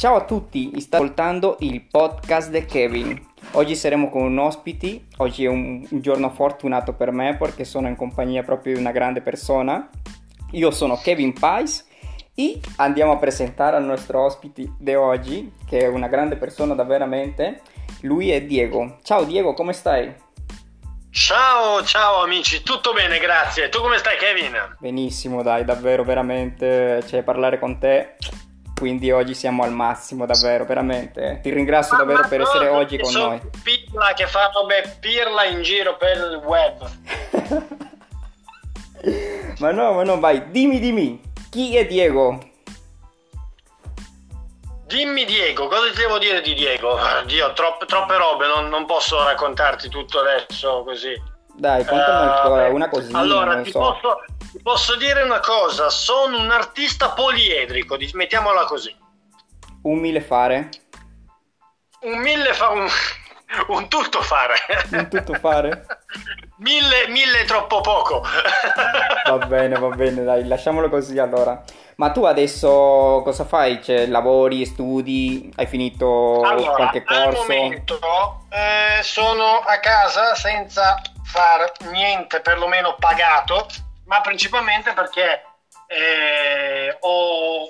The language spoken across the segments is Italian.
Ciao a tutti, state ascoltando il podcast di Kevin. Oggi saremo con un ospite, oggi è un, un giorno fortunato per me perché sono in compagnia proprio di una grande persona. Io sono Kevin Pais e andiamo a presentare al nostro ospite di oggi, che è una grande persona da veramente. Lui è Diego. Ciao Diego, come stai? Ciao, ciao amici, tutto bene, grazie. Tu come stai Kevin? Benissimo, dai, davvero, veramente, cioè parlare con te quindi oggi siamo al massimo davvero, veramente. Ti ringrazio ma davvero per essere oggi con noi. Pirla che fanno beh, pirla in giro per il web. ma no, ma no, vai, dimmi, dimmi, chi è Diego? Dimmi Diego, cosa ti devo dire di Diego? Dio, troppe, troppe robe, non, non posso raccontarti tutto adesso così. Dai, contami uh, una cosina. Allora, ti, so. posso, posso, dire una cosa, sono un artista poliedrico, mettiamola così. Un mille fare? Un mille fa un, un tutto fare. Un tutto fare? mille, mille è troppo poco. va bene, va bene, dai, lasciamolo così allora. Ma tu adesso cosa fai? Cioè, lavori, studi, hai finito allora, qualche corso? Al momento eh, sono a casa senza far niente perlomeno pagato, ma principalmente perché eh, ho...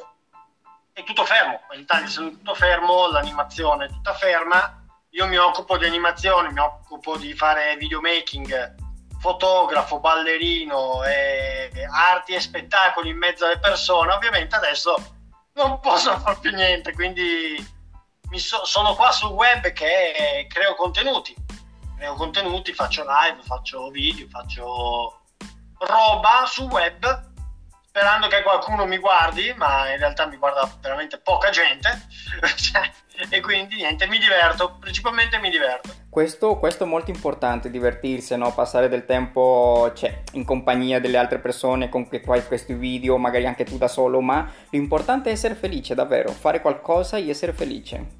è tutto fermo, in Italia sono tutto fermo, l'animazione è tutta ferma, io mi occupo di animazione, mi occupo di fare videomaking, fotografo, ballerino, e arti e spettacoli in mezzo alle persone, ovviamente adesso non posso fare più niente, quindi so, sono qua sul web che creo contenuti. Creo contenuti, faccio live, faccio video, faccio roba su web sperando che qualcuno mi guardi, ma in realtà mi guarda veramente poca gente cioè, e quindi niente, mi diverto, principalmente mi diverto. Questo, questo è molto importante, divertirsi, no? passare del tempo cioè, in compagnia delle altre persone con cui fai questi video, magari anche tu da solo, ma l'importante è essere felice, davvero, fare qualcosa e essere felice.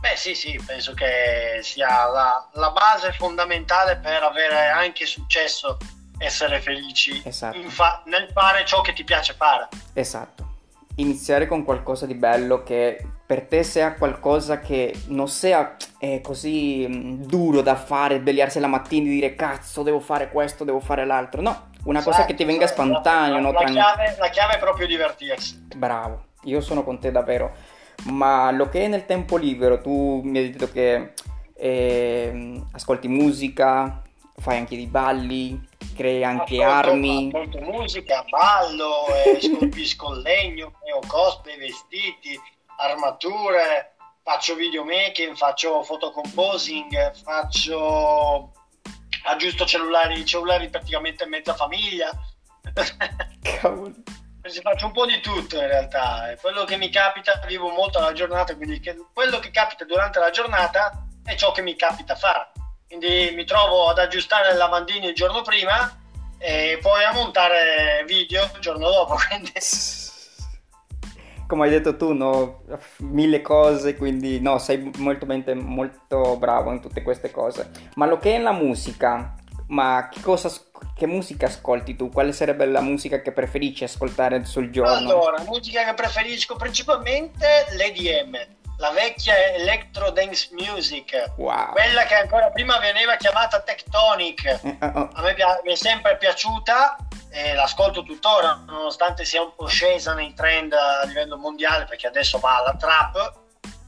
Beh sì, sì, penso che sia la, la base fondamentale per avere anche successo, essere felici esatto. fa- nel fare ciò che ti piace fare. Esatto. Iniziare con qualcosa di bello che per te sia qualcosa che non sia eh, così mh, duro da fare, svegliarsi la mattina e dire cazzo devo fare questo, devo fare l'altro. No, una esatto, cosa che ti venga esatto. spontaneo. La, no? la, chiave, la chiave è proprio divertirsi. Bravo, io sono con te davvero ma lo che è nel tempo libero, tu mi hai detto che eh, ascolti musica, fai anche dei balli, crei anche ascolto, armi. Ascolto musica, ballo, eh, scolpisco il legno, creo cosplay, vestiti, armature, faccio videomaking, faccio photocomposing, faccio aggiusto cellulari, cellulari praticamente mezza famiglia. Cavolo faccio un po' di tutto in realtà. Quello che mi capita, vivo molto la giornata, quindi quello che capita durante la giornata è ciò che mi capita fare. Quindi mi trovo ad aggiustare il lavandino il giorno prima e poi a montare video il giorno dopo. Quindi... Come hai detto tu, no? mille cose, quindi no, sei molto, molto bravo in tutte queste cose. Ma lo che è la musica, ma che cosa che musica ascolti tu? Quale sarebbe la musica che preferisci ascoltare sul giorno? Allora, musica che preferisco principalmente l'EDM, la vecchia electro dance music, wow. quella che ancora prima veniva chiamata tectonic. Eh, oh, oh. A me mi è sempre piaciuta e l'ascolto tuttora, nonostante sia un po' scesa nei trend a livello mondiale, perché adesso va alla trap,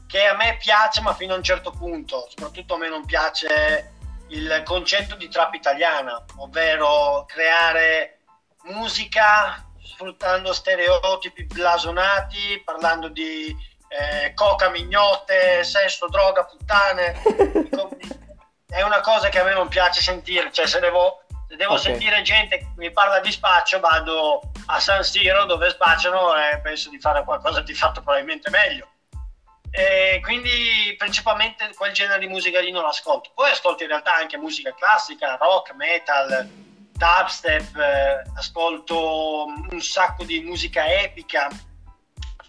che a me piace ma fino a un certo punto, soprattutto a me non piace il concetto di trap italiana, ovvero creare musica sfruttando stereotipi blasonati, parlando di eh, coca, mignotte, sesso, droga, puttane. È una cosa che a me non piace sentire, cioè se devo, se devo okay. sentire gente che mi parla di spaccio vado a San Siro dove spacciano e penso di fare qualcosa di fatto probabilmente meglio. E quindi principalmente quel genere di musica lì non ascolto. Poi ascolto in realtà anche musica classica, rock, metal, dubstep, eh, ascolto un sacco di musica epica,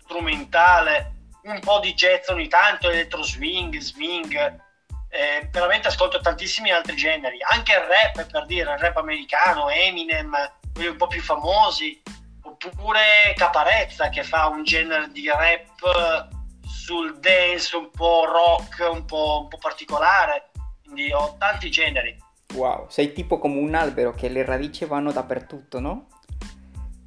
strumentale, un po' di jazz ogni tanto, electro swing, swing. Eh, veramente ascolto tantissimi altri generi, anche il rap per dire, il rap americano, Eminem, quelli un po' più famosi, oppure Caparezza che fa un genere di rap sul dance un po' rock, un po', un po particolare, quindi ho tanti generi. Wow, sei tipo come un albero che le radici vanno dappertutto, no?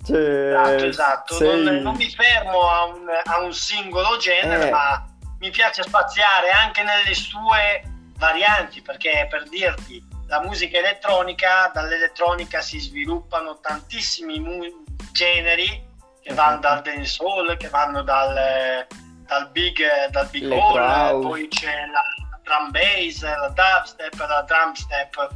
Cioè, esatto, esatto. Sei... Non, non, mi fermo a un, a un singolo genere, eh. ma mi piace spaziare anche nelle sue varianti, perché per dirti, la musica elettronica, dall'elettronica si sviluppano tantissimi mu- generi che vanno dal dancehall, che vanno dal, dal big, dal big hall, poi c'è la drum bass, la dubstep, la drum step,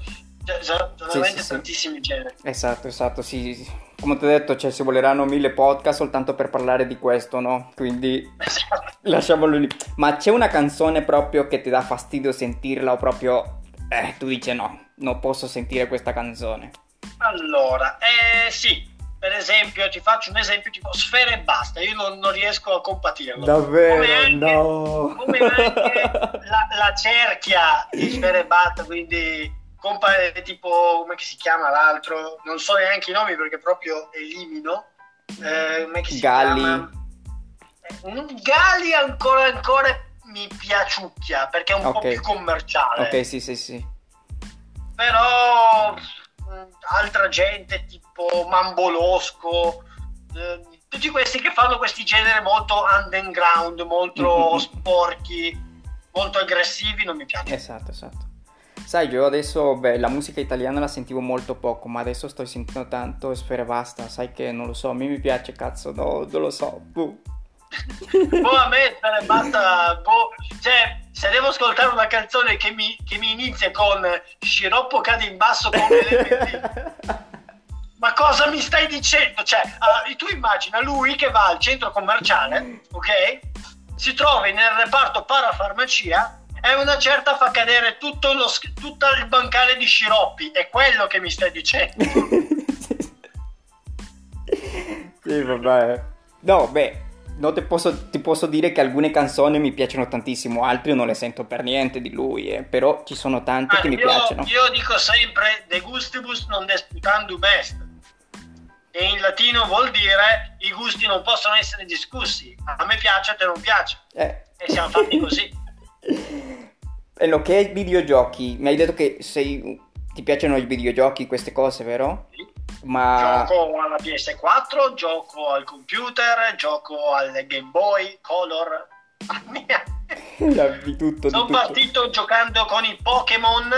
cioè, veramente sì, sì, tantissimi sì. generi. Esatto, esatto, sì, Come ti ho detto, cioè, si voleranno mille podcast soltanto per parlare di questo, no? Quindi lasciamolo lì. Ma c'è una canzone proprio che ti dà fastidio sentirla o proprio... Eh, tu dici no, non posso sentire questa canzone. Allora, eh sì, per esempio, ti faccio un esempio tipo sfere e basta, io non, non riesco a compatirlo. Davvero? Come anche, no. Come anche la, la, cerchia di sfere e basta, quindi compare tipo, come si chiama l'altro? Non so neanche i nomi perché proprio elimino. Eh, come si Galli. chiama? Eh, Gali ancora ancora mi piaciucchia perché è un okay. po' più commerciale. Ok, sì, sì, sì. Però altra gente tipo Mambolosco, eh, tutti questi che fanno questi generi molto underground, molto sporchi, molto aggressivi, non mi piace. Esatto, esatto. Sai, io adesso, beh, la musica italiana la sentivo molto poco, ma adesso sto sentendo tanto Sfere Basta, sai che non lo so, a me mi piace, cazzo, no, non lo so, buh. boh, a me basta, boh, cioè, se devo ascoltare una canzone che mi, che mi inizia con sciroppo cade in basso come l'MD, ma cosa mi stai dicendo? Cioè, uh, tu immagina lui che va al centro commerciale, ok? Si trova nel reparto parafarmacia e una certa fa cadere tutto, lo, tutto il bancale di sciroppi, è quello che mi stai dicendo. sì, vabbè. No, beh, No, ti posso, ti posso, dire che alcune canzoni mi piacciono tantissimo, altre non le sento per niente di lui, eh, però ci sono tante ah, che io, mi piacciono. Io dico sempre de gustibus non disputandum est, e in latino vuol dire i gusti non possono essere discussi, a me piace, a te non piace, eh. e siamo fatti così. e lo che è videogiochi, mi hai detto che sei, ti piacciono i videogiochi, queste cose, vero? Sì. Ma... Gioco alla PS4, gioco al computer, gioco al Game Boy Color. di tutto, Sono tutto. partito giocando con i Pokémon.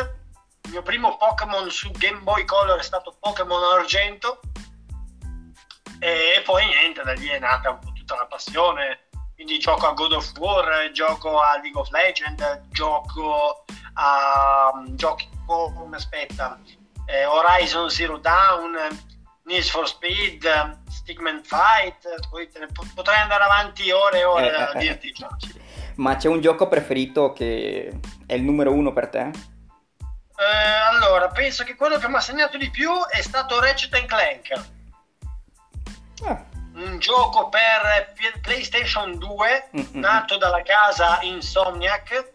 Il mio primo Pokémon su Game Boy Color è stato Pokémon Argento. E poi niente, da lì è nata un po' tutta la passione. Quindi gioco a God of War, gioco a League of Legends, gioco a giochi come aspetta eh, Horizon Zero Dawn, Need for Speed, Stickman Fight, potrei andare avanti ore e ore eh, a eh, eh. dirti giochi. Ma c'è un gioco preferito che è il numero uno per te? Eh, allora, penso che quello che mi ha segnato di più è stato Ratchet Clank. Ah. Un gioco per PlayStation 2 mm-hmm. nato dalla casa Insomniac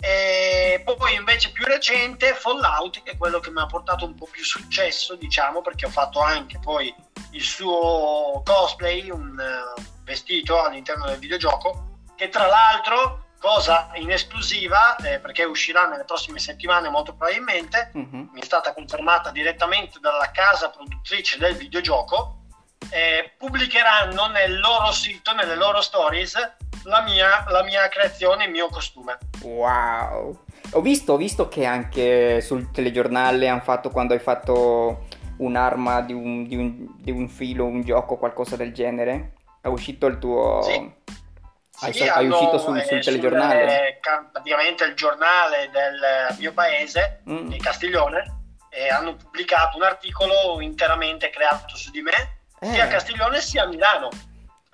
e poi invece più recente Fallout, che è quello che mi ha portato un po' più successo, diciamo, perché ho fatto anche poi il suo cosplay, un uh, vestito all'interno del videogioco, che tra l'altro, cosa in esclusiva, eh, perché uscirà nelle prossime settimane molto probabilmente, uh-huh. mi è stata confermata direttamente dalla casa produttrice del videogioco, eh, pubblicheranno nel loro sito, nelle loro stories, la mia, la mia creazione, il mio costume. Wow! Ho visto, ho visto che anche sul telegiornale hanno fatto quando hai fatto un'arma di un, di un, di un filo, un gioco, qualcosa del genere. È uscito il tuo... Sì. Hai, sì, hai uscito sul, sul telegiornale? Sul, praticamente il giornale del mio paese, mm. di Castiglione, e hanno pubblicato un articolo interamente creato su di me, eh. sia a Castiglione sia a Milano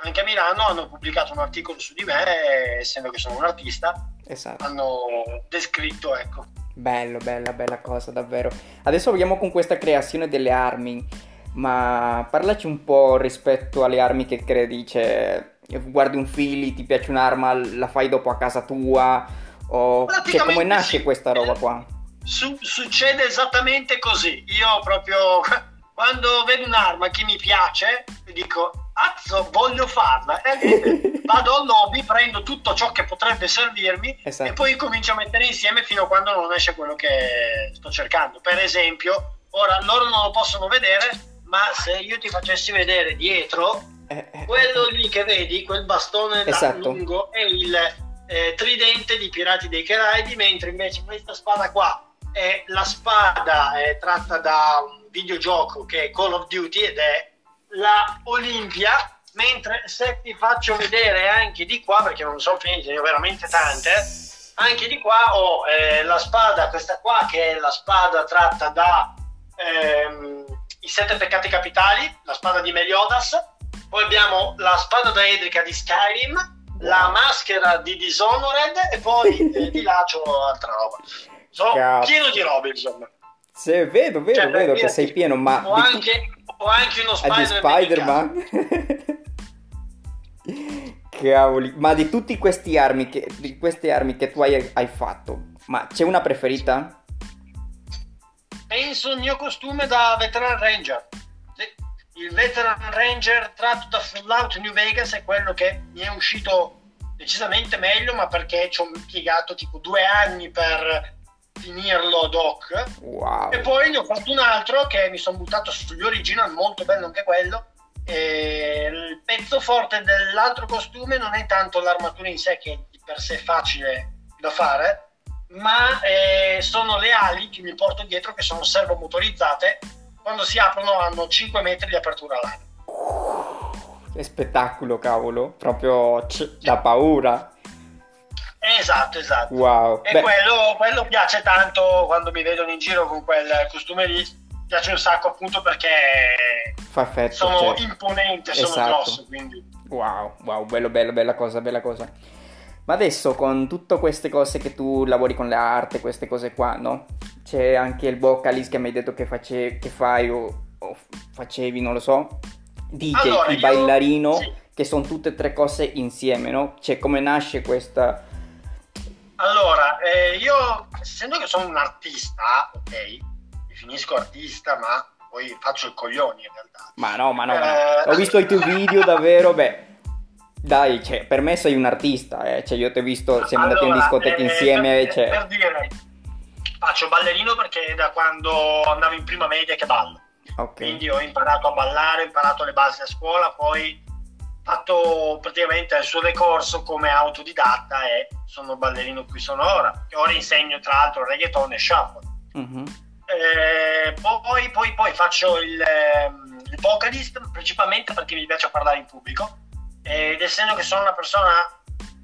anche a Milano hanno pubblicato un articolo su di me, essendo che sono un artista, esatto. hanno descritto, ecco. Bello, bella, bella cosa, davvero. Adesso vediamo con questa creazione delle armi, ma parlaci un po' rispetto alle armi che credi, cioè, guardi un fili, ti piace un'arma, la fai dopo a casa tua, o cioè, come nasce sì. questa roba qua? Su- succede esattamente così, io proprio quando vedo un'arma che mi piace, dico, azzo, voglio farla. E vado al lobby, prendo tutto ciò che potrebbe servirmi esatto. e poi comincio a mettere insieme fino a quando non esce quello che sto cercando. Per esempio, ora loro non lo possono vedere, ma se io ti facessi vedere dietro, eh, eh, quello lì che vedi, quel bastone esatto. lungo, è il eh, tridente di Pirati dei Caraibi, mentre invece questa spada qua è la spada è tratta da un videogioco che è Call of Duty ed è la Olimpia mentre se ti faccio vedere anche di qua perché non sono finite ne ho veramente tante anche di qua ho eh, la spada questa qua che è la spada tratta da ehm, i sette peccati capitali la spada di Meliodas poi abbiamo la spada da Edrica di Skyrim la maschera di Dishonored e poi eh, di là c'ho altra roba. Sono pieno di robe, insomma. Se, vedo, vedo, cioè, vedo che sei pieno, ma... Ho, anche, ho anche uno Spider-Man. Spider-Man? Cavoli, ma di tutti questi armi che, di queste armi che tu hai, hai fatto, ma c'è una preferita? Penso il mio costume da Veteran Ranger. Il Veteran Ranger tratto da Fallout New Vegas è quello che mi è uscito decisamente meglio, ma perché ci ho impiegato tipo due anni per finirlo ad hoc. Wow. E poi ne ho fatto un altro che mi sono buttato sugli original, molto bello anche quello. E il pezzo forte dell'altro costume non è tanto l'armatura in sé, che di per sé è facile da fare, ma eh, sono le ali che mi porto dietro, che sono servomotorizzate. Quando si aprono hanno 5 metri di apertura all'aria. Che spettacolo, cavolo, proprio c- da paura. Esatto, esatto. Wow. E quello, quello, piace tanto quando mi vedono in giro con quel costume lì. Piace un sacco appunto perché Fa effetto, sono certo. imponente, esatto. sono grosso. Quindi... Wow, wow, bello, bello, bella cosa, bella cosa. Ma adesso con tutte queste cose che tu lavori con l'arte, queste cose qua, no? C'è anche il vocalist che mi hai detto che, face, che fai o, o, facevi, non lo so. DJ, allora, il io... bailarino, sì. che sono tutte e tre cose insieme, no? Cioè come nasce questa allora, eh, io essendo che sono un artista, ok, definisco artista, ma poi faccio il coglione in realtà. Ma no, ma no, eh... ho visto i tuoi video davvero, beh. Dai, cioè, per me sei un artista, eh. cioè, io ti ho visto, siamo allora, andati in discoteca eh, insieme. Per, cioè... per dire, faccio ballerino perché è da quando andavo in prima media che ballo. Okay. Quindi ho imparato a ballare, ho imparato le basi a scuola, poi fatto praticamente il suo decorso come autodidatta e sono ballerino qui sono ora. Ora insegno tra l'altro reggaeton e shuffle. Mm-hmm. Eh, poi, poi, poi, faccio il, ehm, il vocalist principalmente perché mi piace parlare in pubblico ed essendo che sono una persona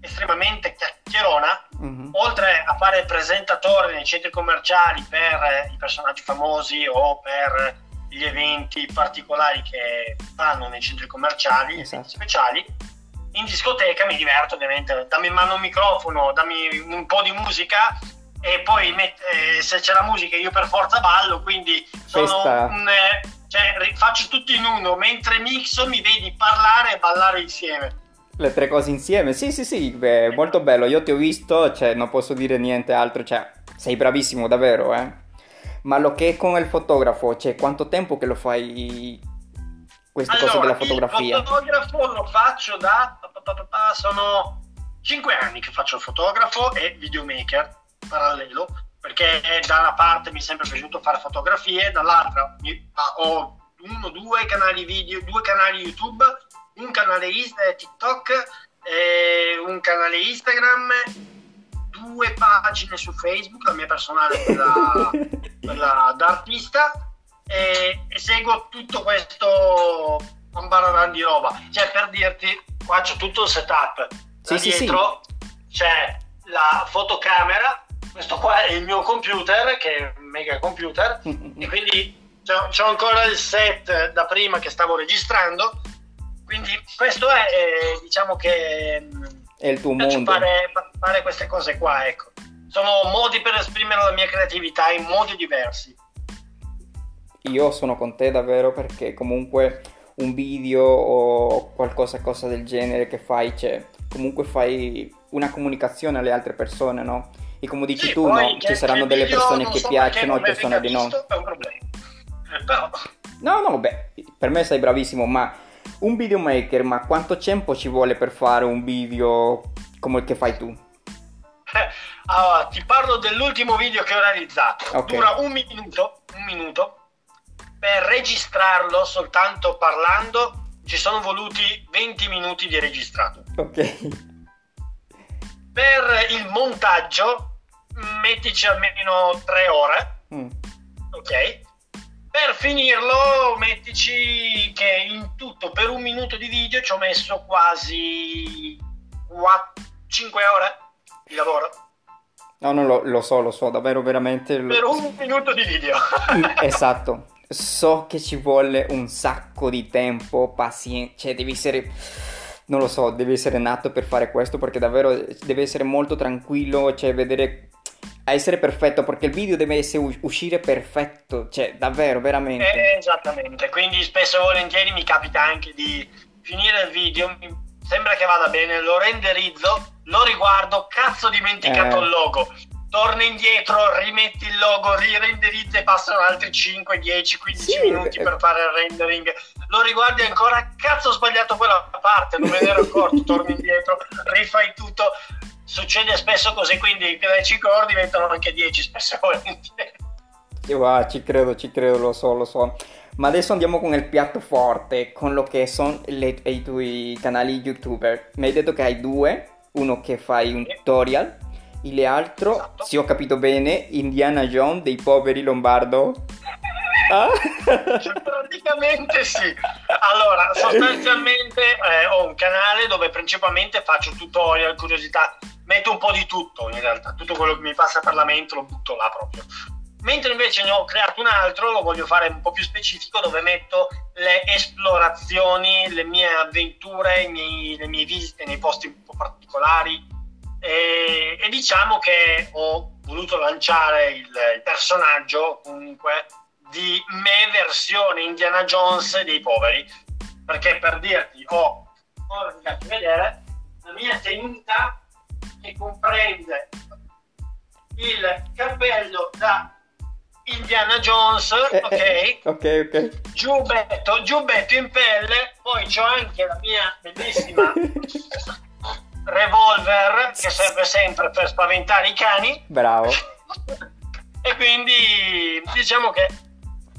estremamente chiacchierona, mm-hmm. oltre a fare il presentatore nei centri commerciali per i personaggi famosi o per gli eventi particolari che fanno nei centri commerciali, esatto. speciali. In discoteca mi diverto ovviamente, dammi in mano un microfono, dammi un po' di musica e poi met- eh, se c'è la musica io per forza ballo, quindi sono un, eh, cioè, faccio tutto in uno, mentre mixo mi vedi parlare e ballare insieme. Le tre cose insieme, sì sì sì, beh, molto bello, io ti ho visto, cioè non posso dire niente altro, cioè sei bravissimo davvero, eh. Ma lo che è con il fotografo, cioè quanto tempo che lo fai queste allora, cose della fotografia? Il fotografo lo faccio da... sono 5 anni che faccio il fotografo e videomaker parallelo, perché da una parte mi è sempre piaciuto fare fotografie, dall'altra ho uno, due canali video, due canali YouTube, un canale TikTok, un canale Instagram due pagine su Facebook, la mia personale, quella, quella da artista, e, e, seguo tutto questo ambaradan di roba. Cioè, per dirti, qua c'è tutto il setup. Da sì, dietro sì, sì. c'è la fotocamera, questo qua è il mio computer, che è un mega computer, e quindi c'è ancora il set da prima che stavo registrando. Quindi questo è, eh, diciamo che è il tuo mondo. Fare, fare queste cose qua, ecco. Sono modi per esprimere la mia creatività in modi diversi. Io sono con te davvero perché comunque un video o qualcosa cosa del genere che fai, cioè, comunque fai una comunicazione alle altre persone, no? E come dici sì, tu, no? Ci saranno delle persone che so piacciono e persone di no. È un problema. Eh, però No, no, beh, per me sei bravissimo, ma un videomaker, ma quanto tempo ci vuole per fare un video come il che fai tu? Allora, ti parlo dell'ultimo video che ho realizzato. Okay. Dura un minuto, un minuto. Per registrarlo soltanto parlando ci sono voluti 20 minuti di registrato. Ok. Per il montaggio mettici almeno 3 ore. Mm. Ok. Per finirlo mettici che in tutto per un minuto di video ci ho messo quasi 4, 5 ore di lavoro. No, no, lo, lo so, lo so, davvero veramente... Per un minuto di video. esatto. So che ci vuole un sacco di tempo, pazienza, cioè devi essere... Non lo so, devi essere nato per fare questo perché davvero deve essere molto tranquillo, cioè vedere a essere perfetto perché il video deve essere, uscire perfetto, cioè davvero, veramente. Eh, esattamente, quindi spesso e volentieri mi capita anche di finire il video, mi sembra che vada bene, lo renderizzo, lo riguardo, cazzo dimenticato eh. il logo. Torna indietro, rimetti il logo, rirenderizza e passano altri 5, 10, 15 sì, minuti eh. per fare il rendering. Lo riguardi ancora, cazzo ho sbagliato quella parte, non me ne ero accorto, torni indietro, rifai tutto. Succede spesso così, quindi le 5 ore diventano anche 10 spesso volentieri. Ah, ci credo, ci credo, lo so, lo so. Ma adesso andiamo con il piatto forte, con lo che sono le, i tuoi canali youtuber. Mi hai detto che hai due, uno che fai un tutorial, e l'altro, esatto. se ho capito bene, Indiana Jones dei poveri Lombardo. Ah? Praticamente sì. Allora, sostanzialmente eh, ho un canale dove principalmente faccio tutorial, curiosità, metto un po' di tutto in realtà, tutto quello che mi passa per la mente lo butto là proprio mentre invece ne ho creato un altro, lo voglio fare un po' più specifico, dove metto le esplorazioni, le mie avventure, miei, le mie visite nei posti un po' particolari. E, e diciamo che ho voluto lanciare il, il, personaggio comunque di me versione Indiana Jones dei poveri, perché per dirti ho, ora vi faccio vedere, la mia tenuta che comprende il cappello da Indiana Jones, eh, ok? Eh, ok, ok. Giubbetto, giubbetto in pelle, poi c'ho anche la mia bellissima revolver che serve sempre per spaventare i cani. Bravo. e quindi diciamo che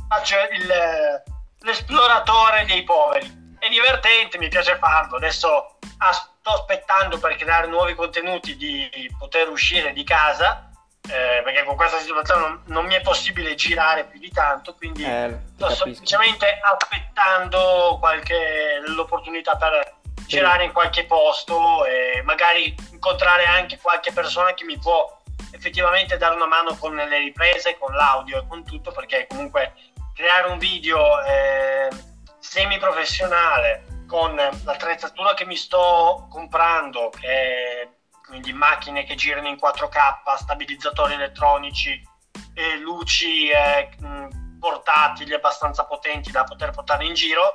faccio il, l'esploratore dei poveri. È divertente, mi piace farlo. Adesso sto aspettando per creare nuovi contenuti di poter uscire di casa eh, perché con questa situazione non, non, mi è possibile girare più di tanto, quindi eh, sto capisco. semplicemente aspettando qualche, l'opportunità per sì. girare in qualche posto e magari incontrare anche qualche persona che mi può effettivamente dare una mano con le riprese, con l'audio e con tutto, perché comunque creare un video eh, semi professionale con l'attrezzatura che mi sto comprando, che è quindi macchine che girano in 4K, stabilizzatori elettronici, e luci eh, portatili abbastanza potenti da poter portare in giro,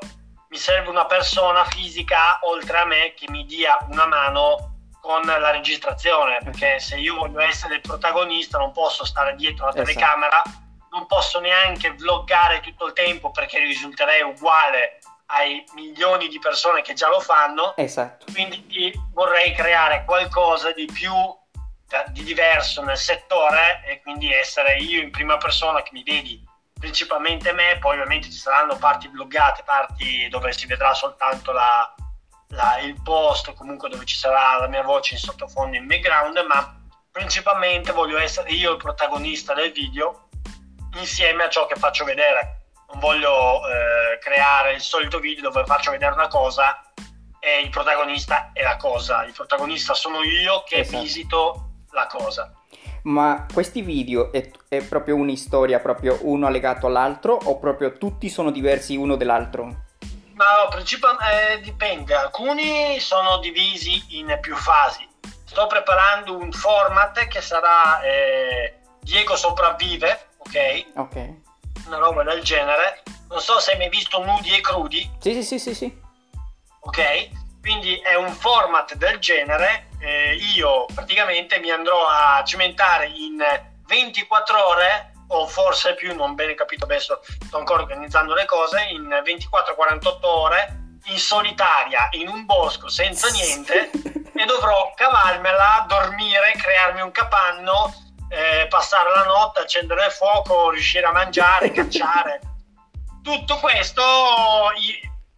mi serve una persona fisica oltre a me che mi dia una mano con la registrazione, perché se io voglio essere il protagonista non posso stare dietro la esatto. telecamera, non posso neanche vloggare tutto il tempo perché risulterei uguale ai milioni di persone che già lo fanno. Esatto. Quindi vorrei creare qualcosa di più di diverso nel settore e quindi essere io in prima persona che mi vedi principalmente me, poi ovviamente ci saranno parti bloggate, parti dove si vedrà soltanto la, la, il post, comunque dove ci sarà la mia voce in sottofondo in background, ma principalmente voglio essere io il protagonista del video insieme a ciò che faccio vedere non voglio eh, creare il solito video dove faccio vedere una cosa e il protagonista è la cosa. Il protagonista sono io che esatto. visito la cosa. Ma questi video è, è proprio un'istoria, proprio uno legato all'altro o proprio tutti sono diversi uno dall'altro? No, principalmente eh, dipende, alcuni sono divisi in più fasi. Sto preparando un format che sarà eh, Diego sopravvive, ok? Ok una roba del genere. Non so se hai mai visto nudi e crudi. Sì, sì, sì, sì, sì. Ok? Quindi è un format del genere. Eh, io praticamente mi andrò a cimentare in 24 ore o forse più, non bene capito adesso, sto ancora organizzando le cose, in 24-48 ore in solitaria in un bosco senza niente e dovrò cavarmela, dormire, crearmi un capanno, eh, passare la notte, accendere il fuoco, riuscire a mangiare, cacciare. Tutto questo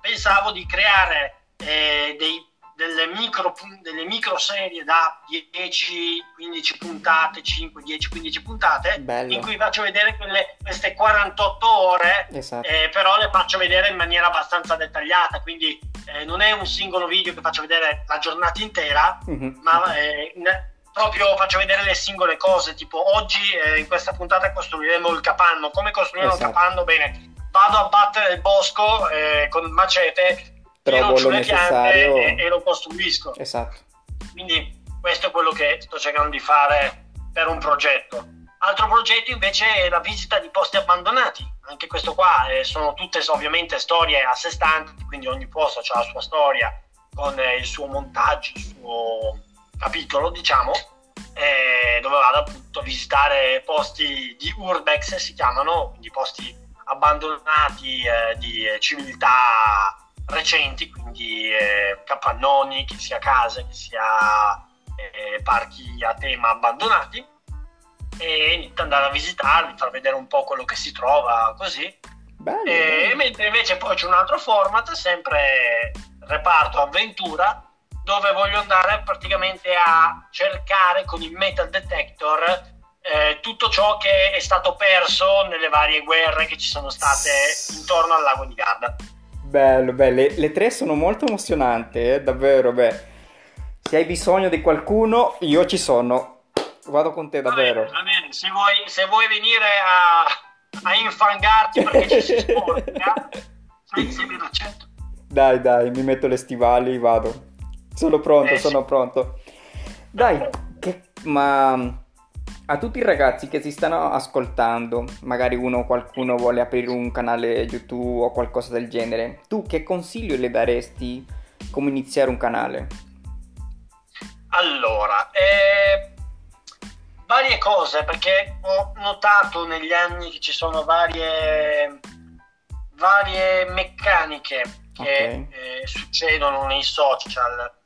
pensavo di creare eh, dei delle micro, delle micro serie da 10-15 puntate, 5-10-15 puntate, Bello. in cui faccio vedere quelle, queste 48 ore, esatto. eh, però le faccio vedere in maniera abbastanza dettagliata, quindi eh, non è un singolo video che faccio vedere la giornata intera, mm-hmm. ma eh, proprio faccio vedere le singole cose, tipo oggi eh, in questa puntata costruiremo il capanno, come costruire esatto. un capanno? Bene, vado a battere il bosco eh, con il macete trovo lo necessario e, e, lo costruisco. Esatto. Quindi questo è quello che sto cercando di fare per un progetto. Altro progetto invece è la visita di posti abbandonati. Anche questo qua eh, sono tutte ovviamente storie a sé stanti, quindi ogni posto ha la sua storia con eh, il suo montaggio, il suo capitolo, diciamo, eh, dove vado appunto a visitare posti di urbex, si chiamano, quindi posti abbandonati eh, di eh, civiltà recenti, quindi eh, capannoni, che sia case, che sia eh, parchi a tema abbandonati e andare a visitarli, far vedere un po' quello che si trova così. Bello, e, bello. mentre invece poi c'è un altro format, sempre reparto avventura, dove voglio andare praticamente a cercare con il metal detector eh, tutto ciò che è stato perso nelle varie guerre che ci sono state intorno al lago di Garda. Bello, bello. Le, le tre sono molto emozionanti, eh? davvero. Beh, se hai bisogno di qualcuno, io ci sono. Vado con te, davvero. Va bene, va bene. Se, vuoi, se vuoi venire a, a infangarti perché ci si sporca, sei, sei ben accetto. Dai, dai, mi metto le stivali, vado. Sono pronto, eh, sono pronto. Dai, che, ma a tutti i ragazzi che si stanno ascoltando, magari uno qualcuno vuole aprire un canale YouTube o qualcosa del genere, tu che consiglio le daresti come iniziare un canale? Allora, eh, varie cose perché ho notato negli anni che ci sono varie, varie meccaniche che okay. eh, succedono nei social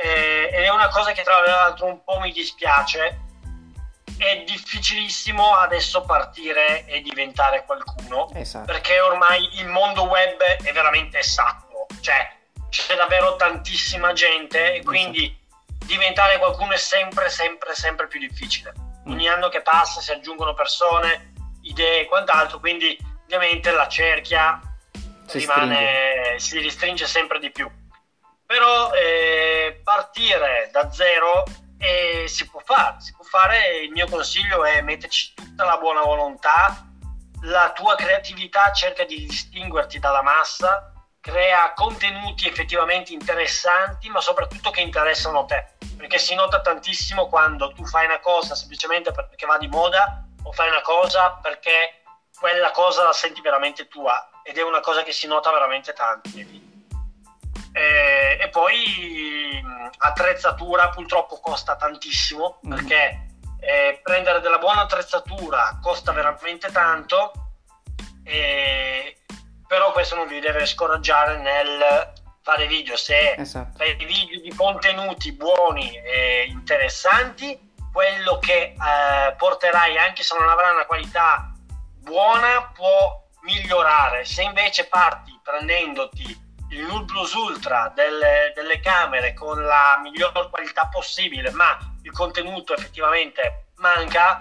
eh, ed è una cosa che tra l'altro un po' mi dispiace è difficilissimo adesso partire e diventare qualcuno esatto. perché ormai il mondo web è veramente saturo cioè c'è davvero tantissima gente e quindi esatto. diventare qualcuno è sempre sempre sempre più difficile mm. ogni anno che passa si aggiungono persone idee e quant'altro quindi ovviamente la cerchia si rimane si ristringe sempre di più però eh, partire da zero e si può fare, si può fare, il mio consiglio è metterci tutta la buona volontà, la tua creatività cerca di distinguerti dalla massa, crea contenuti effettivamente interessanti, ma soprattutto che interessano te, perché si nota tantissimo quando tu fai una cosa semplicemente perché va di moda o fai una cosa perché quella cosa la senti veramente tua ed è una cosa che si nota veramente tanto eh, e poi attrezzatura purtroppo costa tantissimo mm. perché eh, prendere della buona attrezzatura costa veramente tanto, eh, però questo non vi deve scoraggiare nel fare video. Se esatto. fai video di contenuti buoni e interessanti, quello che eh, porterai, anche se non avrà una qualità buona, può migliorare. Se invece parti prendendoti il null plus ultra delle, delle camere con la miglior qualità possibile, ma il contenuto effettivamente manca,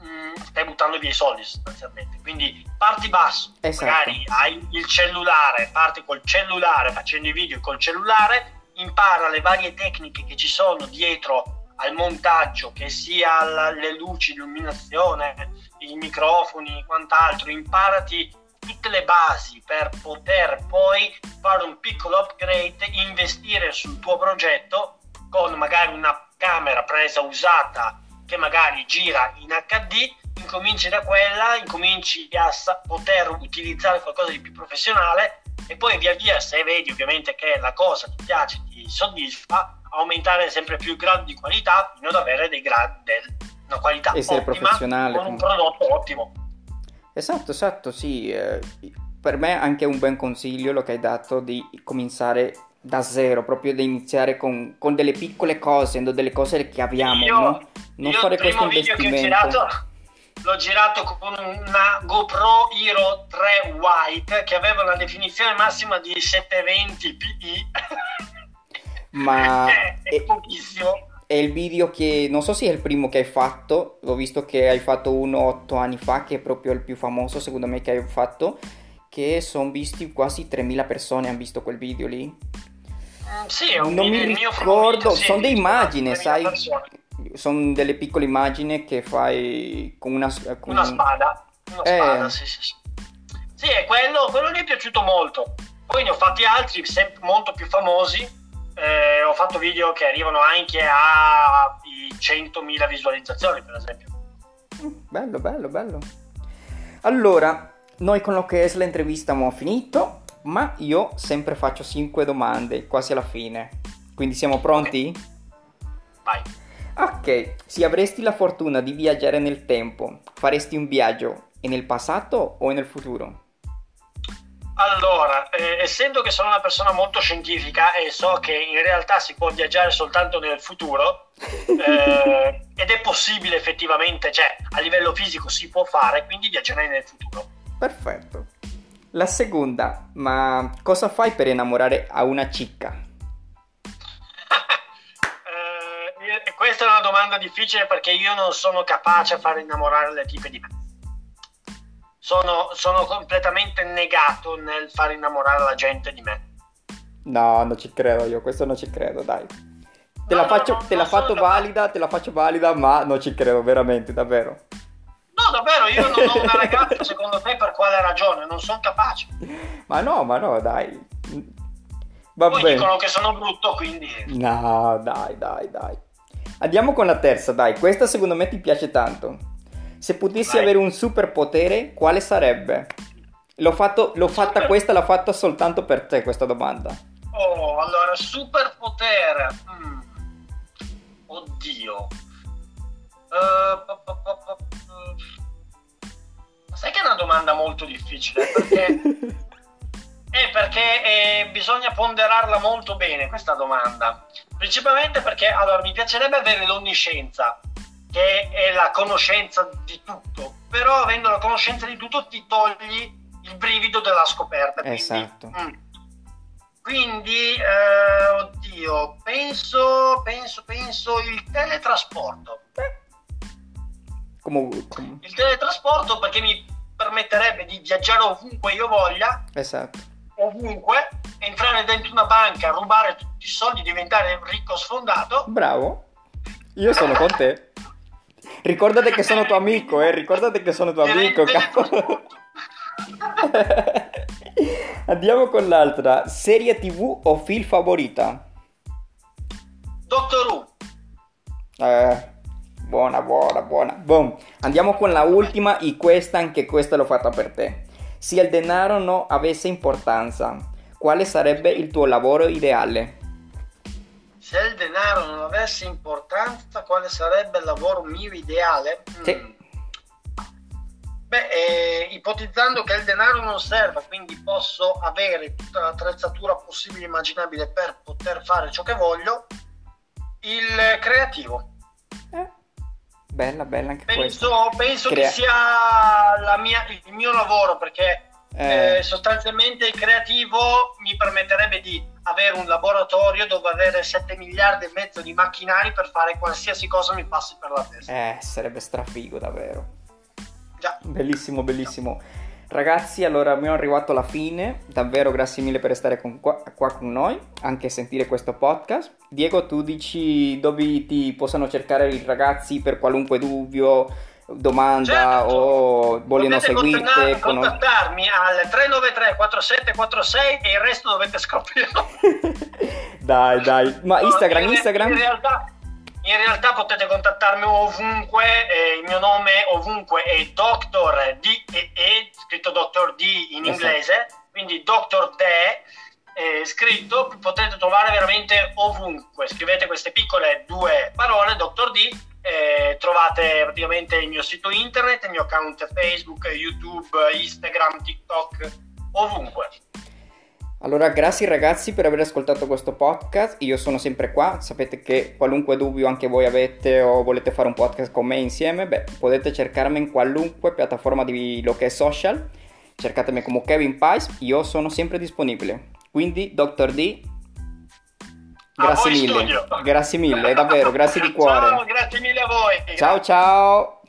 mh, mm, stai buttando via i soldi sostanzialmente. Quindi parti basso, esatto. magari hai il cellulare, parti col cellulare facendo i video col cellulare, impara le varie tecniche che ci sono dietro al montaggio, che sia la, le luci, l'illuminazione, i microfoni, quant'altro, imparati tutte le basi per poter poi fare un piccolo upgrade, investire sul tuo progetto con magari una camera presa usata che magari gira in HD, incominci da quella, incominci a poter utilizzare qualcosa di più professionale e poi via via se vedi ovviamente che la cosa ti piace, ti soddisfa, aumentare sempre più il grado di qualità fino ad avere dei gradi, una qualità essere ottima, con un prodotto ottimo. Esatto, esatto, sì. Eh, per me anche un buon consiglio lo che hai dato di cominciare da zero, proprio da iniziare con, con delle piccole cose, delle cose che abbiamo, io, no? Non io fare questo investimento. Girato, l'ho girato con una GoPro Hero 3 White che aveva una definizione massima di 720 pi. Ma è, è pochissimo è il video che non so se è il primo che hai fatto, ho visto che hai fatto uno otto anni fa, che è proprio il più famoso secondo me che hai fatto, che sono visti quasi 3000 persone hanno visto quel video lì. Mm, sì, è un non video, mi ricordo, sì, sono delle immagini, sai? Persone. Sono delle piccole immagini che fai con una, con una spada. Una eh. spada, sì, sì, sì. Sì, è quello, quello lì è piaciuto molto. Poi ne ho fatti altri, sempre molto più famosi, eh, ho fatto video che arrivano anche a 100.000 visualizzazioni, per esempio. Bello, bello, bello. Allora, noi con l'OKS l'intervista abbiamo finito, ma io sempre faccio 5 domande, quasi alla fine. Quindi siamo pronti? Vai. Ok, se avresti la fortuna di viaggiare nel tempo, faresti un viaggio nel passato o nel futuro? Allora, eh, essendo che sono una persona molto scientifica e so che in realtà si può viaggiare soltanto nel futuro, eh, ed è possibile effettivamente, cioè a livello fisico si può fare, quindi viaggerei nel futuro. Perfetto. La seconda, ma cosa fai per innamorare a una cicca? eh, questa è una domanda difficile perché io non sono capace a far innamorare le tipe di me sono, sono completamente negato nel far innamorare la gente di me. No, non ci credo io, questo non ci credo, dai. Te no, la faccio, no, te la faccio valida, te la faccio valida, ma non ci credo veramente, davvero. No, davvero, io non ho una ragazza, secondo te, per quale ragione? Non sono capace. Ma no, ma no, dai. Va Poi bene. dicono che sono brutto, quindi... No, dai, dai, dai. Andiamo con la terza, dai. Questa secondo me ti piace tanto. Se potessi Vai. avere un superpotere, quale sarebbe? L'ho, fatto, l'ho fatta Super... questa, l'ho fatta soltanto per te questa domanda. Oh, allora, superpotere. Mm. Oddio. Uh, sai che è una domanda molto difficile perché... eh, perché eh, bisogna ponderarla molto bene questa domanda. Principalmente perché allora, mi piacerebbe avere l'onniscienza che è la conoscenza di tutto, però avendo la conoscenza di tutto ti togli il brivido della scoperta. Quindi, esatto. Mm. Quindi, eh, oddio, penso, penso, penso il teletrasporto. Come, come... Il teletrasporto perché mi permetterebbe di viaggiare ovunque io voglia. Esatto. Ovunque, entrare dentro una banca, rubare tutti i soldi, diventare ricco sfondato. Bravo. Io sono con te. Ricordate che sono tuo amico, eh. Ricordate che sono tuo amico, cavolo. Andiamo con l'altra. Serie TV o film favorita? Doctor Who. Eh, buona, buona, buona. Boom. Andiamo con la ultima e questa, anche questa l'ho fatta per te. Se il denaro non avesse importanza, quale sarebbe il tuo lavoro ideale? Se il denaro non avesse importanza, quale sarebbe il lavoro mio ideale? Sì. Mm. Beh, eh, ipotizzando che il denaro non serva, quindi posso avere tutta l'attrezzatura possibile e immaginabile per poter fare ciò che voglio, il creativo. Eh, bella, bella anche penso, questo. Penso Crea- che sia mia, il mio lavoro perché eh. Eh, sostanzialmente il creativo mi permetterebbe di avere un laboratorio dove avere 7 miliardi e mezzo di macchinari per fare qualsiasi cosa mi passi per la testa. Eh, sarebbe strafigo davvero. Già. Bellissimo, bellissimo. Ragazzi, allora abbiamo arrivato alla fine, davvero grazie mille per stare con qua, qua, con noi, anche sentire questo podcast. Diego, tu dici dove ti possono cercare i ragazzi per qualunque dubbio, domanda certo. o vogliono seguirti con... contattarmi al 393 4746 e il resto dovete scoprirlo dai dai ma Instagram in, Instagram in realtà, in realtà potete contattarmi ovunque eh, il mio nome ovunque è Dr. D e, scritto Dr. D in esatto. inglese quindi Dr. De eh, scritto potete trovare veramente ovunque scrivete queste piccole due parole Dr. D eh, trovate praticamente il mio sito internet, il mio account Facebook, YouTube, Instagram, TikTok, ovunque. Allora, grazie ragazzi per aver ascoltato questo podcast. Io sono sempre qua. Sapete che qualunque dubbio anche voi avete o volete fare un podcast con me insieme, beh, potete cercarmi in qualunque piattaforma di lo che è social. Cercatemi come Kevin Pies, io sono sempre disponibile. Quindi, Dr. D, grazie mille. Studio. Grazie mille, davvero, grazie di cuore. Ciao, grazie mille a voi. Ciao ciao.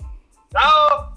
Ciao.